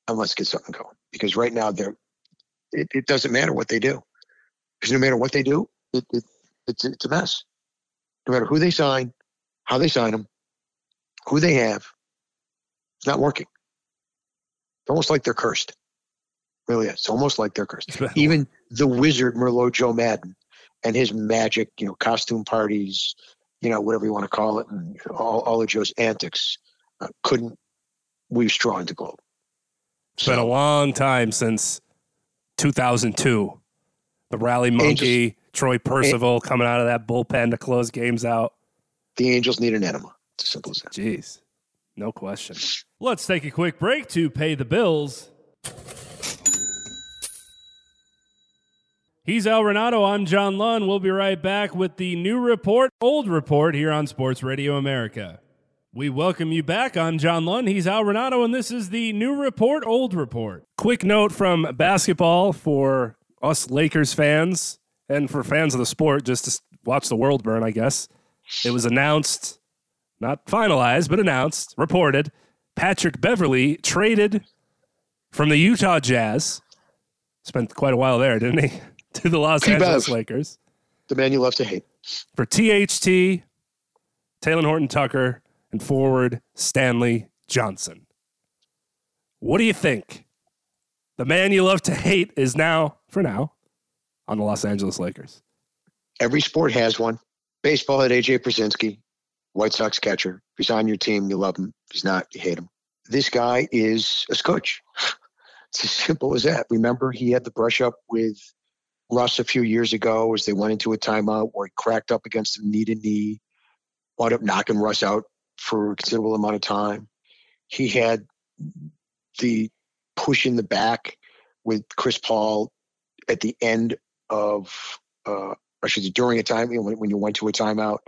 and let's get something going. Because right now, they're it, it doesn't matter what they do. Because no matter what they do, it, it, it's, it's a mess. No matter who they sign, how they sign them, who they have, it's not working. It's almost like they're cursed. Really. It's almost like they're cursed. Even the wizard Merlot Joe Maddon and his magic, you know, costume parties, you know, whatever you want to call it, and all, all of Joe's antics uh, couldn't weave straw into gold. It's been a long time since 2002. The rally monkey, Troy Percival coming out of that bullpen to close games out. The Angels need an enema. It's as simple as that. Jeez. No question. Let's take a quick break to pay the bills. He's Al Renauto. I'm John Lund. We'll be right back with the new report, old report here on Sports Radio America. We welcome you back. I'm John Lund. He's Al Renauto, and this is the new report, old report. Quick note from basketball for us Lakers fans and for fans of the sport, just to watch the world burn, I guess. It was announced, not finalized, but announced, reported. Patrick Beverley traded from the Utah Jazz. Spent quite a while there, didn't he? [laughs] to the Los P-Bev. Angeles Lakers The man you love to hate. for THT, Talen Horton Tucker, and forward Stanley Johnson. What do you think? The man you love to hate is now, for now, on the Los Angeles Lakers. Every sport has one. Baseball had AJ Pierzynski, White Sox catcher. If he's on your team, you love him. If he's not, you hate him. This guy is a scotch. [laughs] It's as simple as that. Remember, he had the brush up with Russ a few years ago as they went into a timeout where he cracked up against him knee to knee, wound up knocking Russ out for a considerable amount of time. He had the push in the back with Chris Paul at the end of, uh, I should say, during a time, you know, when, when you went to a timeout.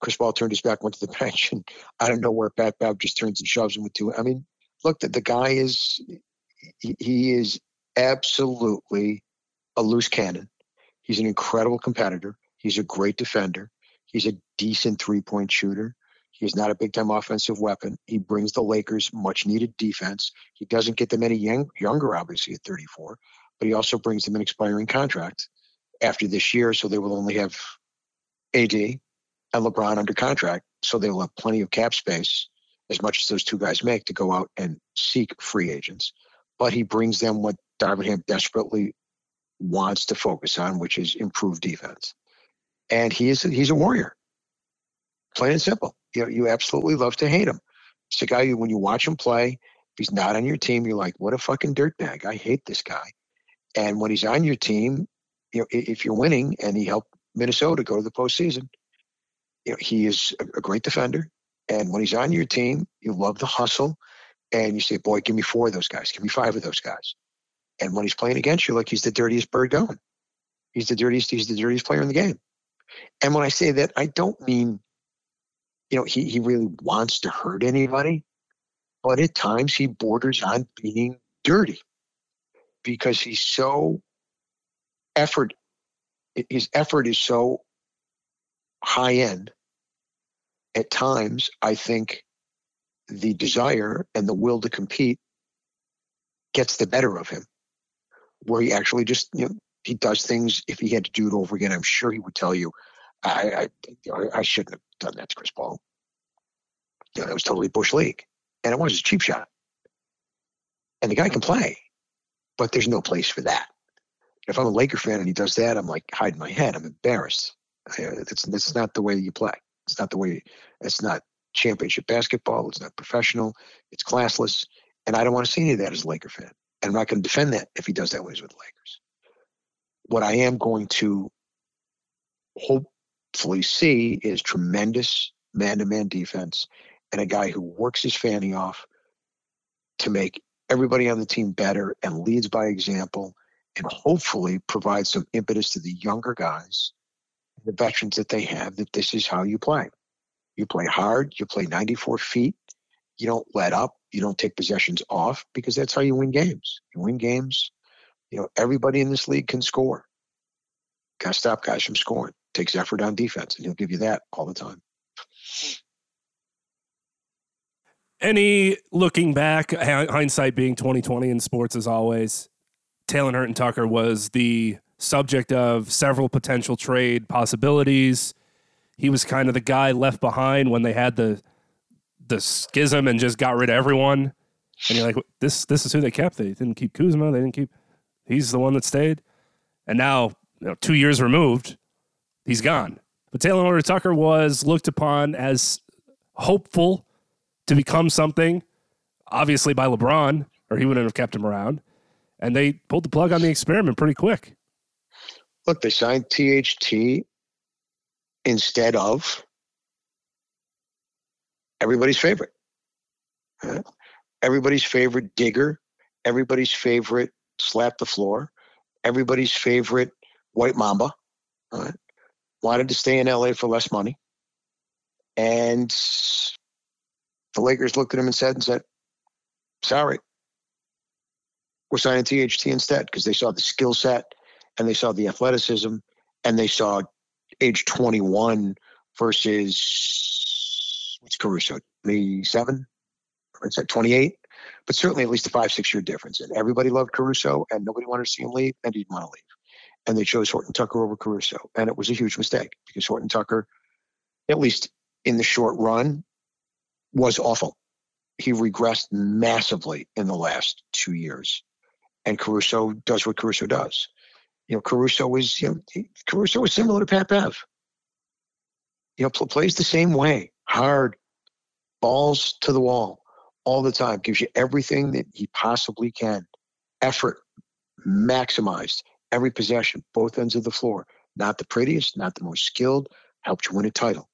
Chris Paul turned his back, went to the [laughs] bench, and I don't know where Pat Bev just turns and shoves him with two. I mean, look, the, the guy is he, he is absolutely a loose cannon. He's an incredible competitor. He's a great defender. He's a decent three point shooter. He's not a big time offensive weapon. He brings the Lakers much needed defense. He doesn't get them any young, younger, obviously, at 34, but he also brings them an expiring contract after this year. So they will only have AD and LeBron under contract. So they will have plenty of cap space, as much as those two guys make, to go out and seek free agents. But he brings them what Darvin Ham desperately wants to focus on, which is improved defense. And he is he's a warrior. Plain and simple. You you absolutely love to hate him. It's a guy who, when you watch him play, if he's not on your team, you're like, what a fucking dirtbag. I hate this guy. And when he's on your team, you know, if you're winning and he helped Minnesota go to the postseason, you know, he is a, great defender. And when he's on your team, you love the hustle. And you say, boy, give me four of those guys. Give me five of those guys. And when he's playing against you, like he's the dirtiest bird going. He's the dirtiest. He's the dirtiest player in the game. And when I say that, I don't mean, you know, he he really wants to hurt anybody, but at times he borders on being dirty because he's so effort. His effort is so high end. At times, I think the desire and the will to compete gets the better of him where he actually just you know he does things if he had to do it over again i'm sure he would tell you i i, I shouldn't have done that to chris paul. You know that was totally bush league. And it was a cheap shot. And the guy can play but there's no place for that. If i'm a laker fan and he does that i'm like hiding my head. I'm embarrassed. That's that's not the way you play. It's not the way it's not championship basketball. It's not professional. It's classless. And I don't want to see any of that as a Laker fan. And I'm not going to defend that if he does that when he's with the Lakers. What I am going to hopefully see is tremendous man to man defense and a guy who works his fanny off to make everybody on the team better and leads by example and hopefully provides some impetus to the younger guys, the veterans that they have, that this is how you play. You play hard, you play 94 feet, you don't let up, you don't take possessions off because that's how you win games. You win games. You know, everybody in this league can score. Got to stop guys from scoring. Takes effort on defense, and he'll give you that all the time. Any looking back, hindsight being twenty twenty in sports as always, Talen Horton Tucker was the subject of several potential trade possibilities. He was kind of the guy left behind when they had the the schism and just got rid of everyone. And you're like, this this is who they kept. They didn't keep Kuzma. They didn't keep. He's the one that stayed. And now, you know, two years removed, he's gone. But Talen Horton Tucker was looked upon as hopeful to become something, obviously by LeBron, or he wouldn't have kept him around. And they pulled the plug on the experiment pretty quick. Look, they signed THT instead of everybody's favorite. Everybody's favorite digger, everybody's favorite slap the floor, everybody's favorite white mamba. all right, Wanted to stay in LA for less money. And The Lakers looked at him and said, and said, sorry, we're signing THT instead because they saw the skill set and they saw the athleticism and they saw age 21 versus what's Caruso, 27? Or is that 28? But certainly at least a five, six year difference. And everybody loved Caruso and nobody wanted to see him leave and he didn't want to leave. And they chose Horton Tucker over Caruso. And it was a huge mistake because Horton Tucker, at least in the short run, was awful. He regressed massively in the last two years. And Caruso does what Caruso does. You know, Caruso was, you know, Caruso was similar to Pat Bev. You know, pl- plays the same way, hard, balls to the wall all the time, gives you everything that he possibly can. Effort maximized every possession, both ends of the floor. Not the prettiest, not the most skilled, helped you win a title.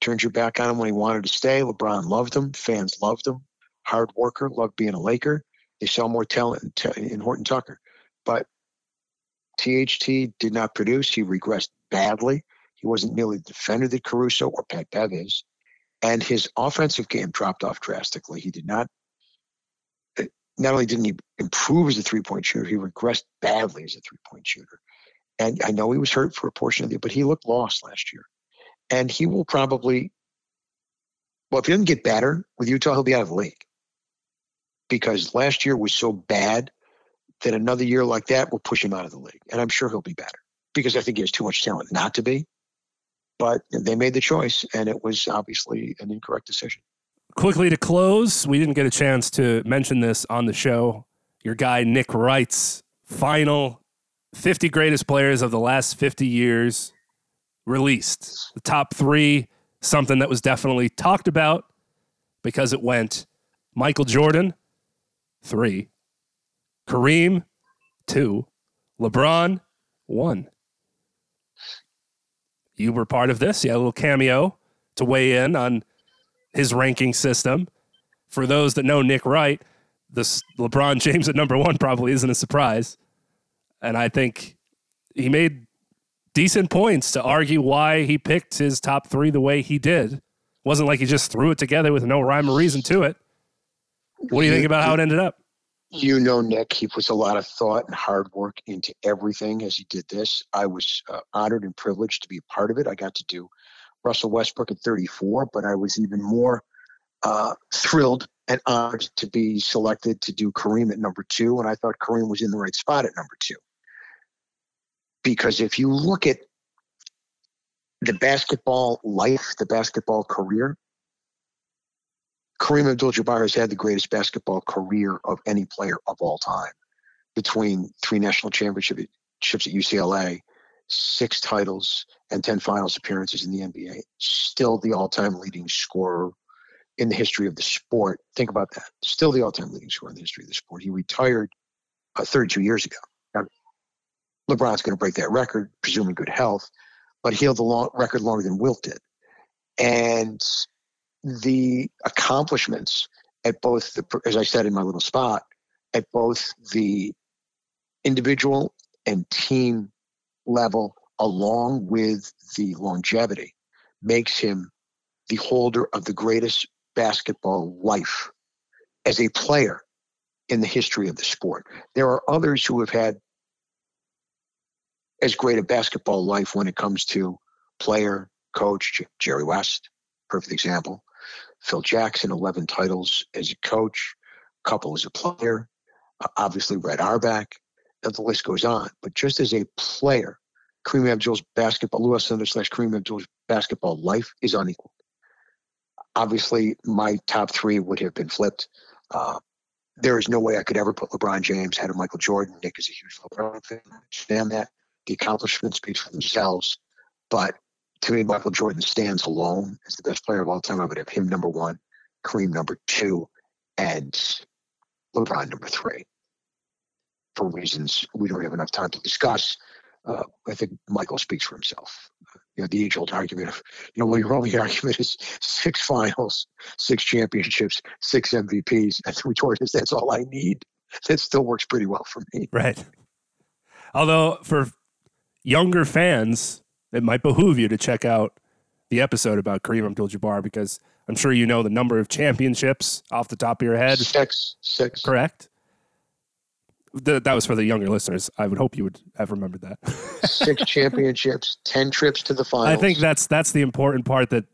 Turned your back on him when he wanted to stay. LeBron loved him. Fans loved him. Hard worker, loved being a Laker. They saw more talent in, Horton Tucker. But THT did not produce. He regressed badly. He wasn't nearly the defender that Caruso or Pat Bev is. And his offensive game dropped off drastically. He did not, not only didn't he improve as a three point shooter, he regressed badly as a three point shooter. And I know he was hurt for a portion of the, year, but he looked lost last year. And he will probably, well, if he doesn't get better with Utah, he'll be out of the league. Because last year was so bad that another year like that will push him out of the league. And I'm sure he'll be better because I think he has too much talent not to be. But they made the choice, and it was obviously an incorrect decision. Quickly to close, we didn't get a chance to mention this on the show. Your guy, Nick Wright's final 50 greatest players of the last 50 years released. The top three, something that was definitely talked about because it went Michael Jordan, three, Kareem, two, LeBron, one. You were part of this. You had a little cameo to weigh in on his ranking system. For those that know Nick Wright, this LeBron James at number one probably isn't a surprise. And I think he made decent points to argue why he picked his top three the way he did. Wasn't like he just threw it together with no rhyme or reason to it. What do you think about how it ended up? You know, Nick, he puts a lot of thought and hard work into everything as he did this. I was uh, honored and privileged to be a part of it. I got to do Russell Westbrook at 34, but I was even more uh, thrilled and honored to be selected to do Kareem at number two. And I thought Kareem was in the right spot at number two. Because if you look at the basketball life, the basketball career, Kareem Abdul-Jabbar has had the greatest basketball career of any player of all time. Between three national championships at UCLA, six titles, and 10 finals appearances in the NBA, still the all-time leading scorer in the history of the sport. Think about that. Still the all-time leading scorer in the history of the sport. He retired uh, 32 years ago. Now, LeBron's going to break that record, presuming good health, but he held the long, record longer than Wilt did. And the accomplishments at both the, as I said in my little spot, at both the individual and team level, along with the longevity, makes him the holder of the greatest basketball life as a player in the history of the sport. There are others who have had as great a basketball life when it comes to player, coach, Jerry West, perfect example. Phil Jackson, 11 titles as a coach, couple as a player, uh, obviously Red Auerbach, and the list goes on. But just as a player, Kareem Abdul's basketball, Lew Alcindor slash Kareem Abdul's basketball life is unequal. Obviously, my top three would have been flipped. Uh, there is no way I could ever put LeBron James ahead of Michael Jordan. Nick is a huge LeBron fan. I understand that. The accomplishments speak for themselves. But to me, Michael Jordan stands alone as the best player of all time. I would have him number one, Kareem number two, and LeBron number three. For reasons we don't have enough time to discuss, uh, I think Michael speaks for himself. You know, the age-old argument of, you know, well, your only [laughs] argument is six finals, six championships, six MVPs. And the retort is, that's all I need. That still works pretty well for me. Right. Although for younger fans, it might behoove you to check out the episode about Kareem Abdul-Jabbar because I'm sure you know the number of championships off the top of your head. Six, six. Correct. Th- that was for the younger listeners. I would hope you would have remembered that. six [laughs] championships, ten trips to the finals. I think that's that's the important part that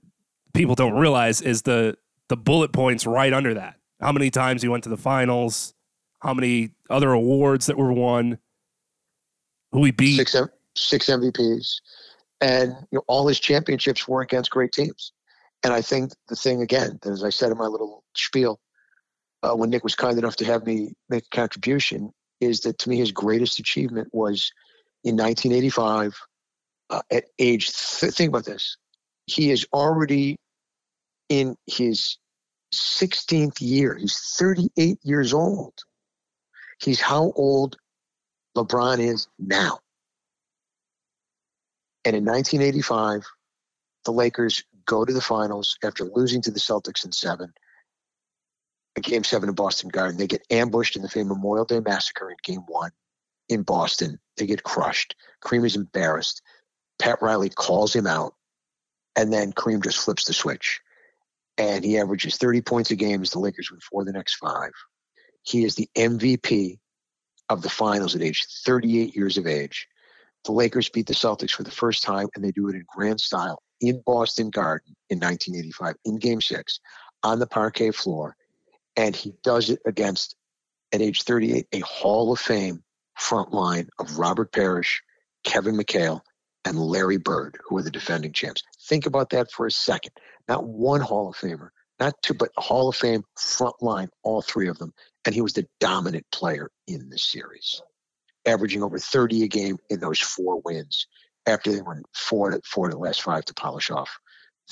people don't realize is the the bullet points right under that. How many times you went to the finals? How many other awards that were won? Who we beat? six M- six MVPs, and you know all his championships were against great teams. And I think the thing again, as I said in my little spiel, uh, when Nick was kind enough to have me make a contribution, is that to me his greatest achievement was in 1985 uh, at age. Th- think about this. He is already in his 16th year. He's 38 years old. He's how old LeBron is now. And in 1985, the Lakers go to the finals after losing to the Celtics in seven. A game seven in Boston Garden. They get ambushed in the famous Memorial Day massacre in game one in Boston. They get crushed. Kareem is embarrassed. Pat Riley calls him out. And then Kareem just flips the switch. And he averages 30 points a game as the Lakers win four the next five. He is the MVP of the finals at age 38 years of age. The Lakers beat the Celtics for the first time, and they do it in grand style in Boston Garden in 1985 in game six on the parquet floor. And he does it against, at age 38, a Hall of Fame front line of Robert Parish, Kevin McHale, and Larry Bird, who are the defending champs. Think about that for a second. Not one Hall of Famer, not two, but Hall of Fame front line, all three of them. And he was the dominant player in the series, averaging over 30 a game in those four wins after they won four to four to the last five to polish off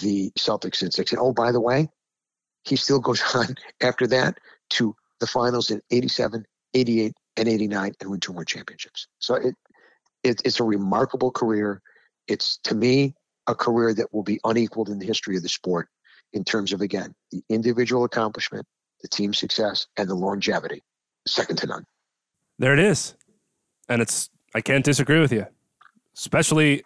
the Celtics in six. And oh, by the way, he still goes [laughs] on after that to the finals in 87, 88, and 89 and win two more championships. So it, it it's a remarkable career. It's to me a career that will be unequaled in the history of the sport in terms of again the individual accomplishment, the team success, and the longevity. Second to none. There it is. And it's I can't disagree with you. Especially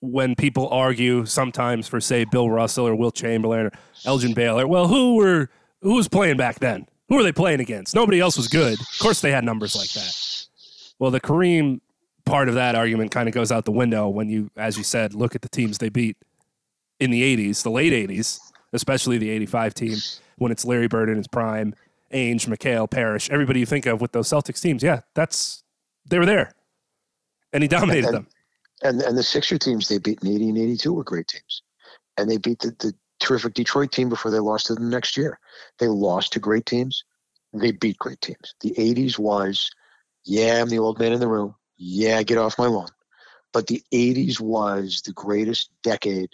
when people argue sometimes for say Bill Russell or Wilt Chamberlain or Elgin Baylor. Well, who were who was playing back then? Who were they playing against? Nobody else was good. Of course they had numbers like that. Well, the Kareem part of that argument kind of goes out the window when you, as you said, look at the teams they beat in the 80s, the late 80s, especially the 85 team when it's Larry Bird in his prime, Ainge, McHale, Parish, everybody you think of with those Celtics teams. Yeah, that's they were there. And he dominated them. And and the Sixer teams they beat in 80 and 82 were great teams. And they beat the, the terrific Detroit team before they lost to them next year. They lost to great teams. They beat great teams. The 80s was, yeah, I'm the old man in the room. Yeah, get off my lawn. But the 80s was the greatest decade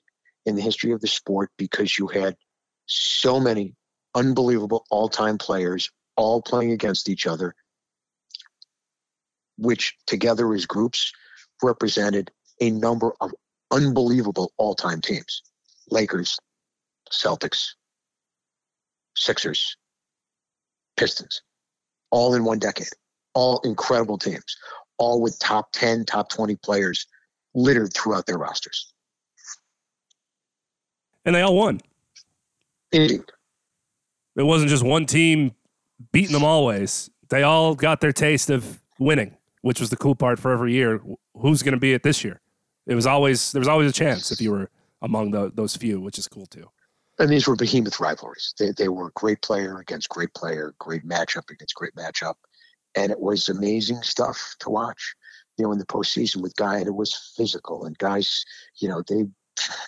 in the history of the sport because you had so many unbelievable all time players all playing against each other, which together as groups represented a number of unbelievable all time teams Lakers, Celtics, Sixers, Pistons, all in one decade, all incredible teams, all with top 10, top 20 players littered throughout their rosters. And they all won. Indeed. It wasn't just one team beating them always. They all got their taste of winning, which was the cool part for every year. Who's going to be it this year? It was always there was always a chance if you were among the, those few, which is cool too. And these were behemoth rivalries. They, they were great player against great player, great matchup against great matchup. And it was amazing stuff to watch, you know, in the postseason with guys. And it was physical. And guys, you know, they,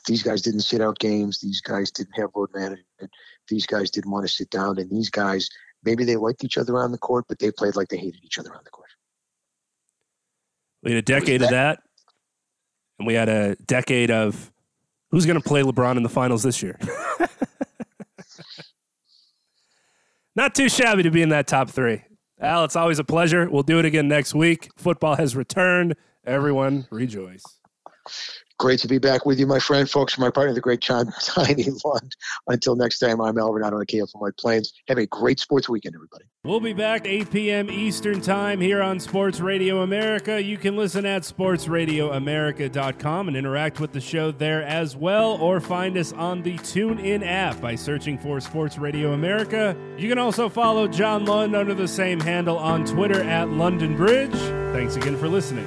these guys didn't sit out games. These guys didn't have road management. These guys didn't want to sit down. And these guys, maybe they liked each other on the court, but they played like they hated each other on the court. We had a decade of that, and we had a decade of who's going to play LeBron in the finals this year. [laughs] Not too shabby to be in that top three. Al, it's always a pleasure. We'll do it again next week. Football has returned. Everyone rejoice. Great to be back with you, my friend, folks. My partner, the great John [laughs] Tiny Lund. Until next time, I'm Al Renauto at KFL White Plains. Have a great sports weekend, everybody. We'll be back 8 p.m. Eastern Time here on Sports Radio America. You can listen at sportsradioamerica.com and interact with the show there as well, or find us on the TuneIn app by searching for Sports Radio America. You can also follow John Lund under the same handle on Twitter at London Bridge. Thanks again for listening.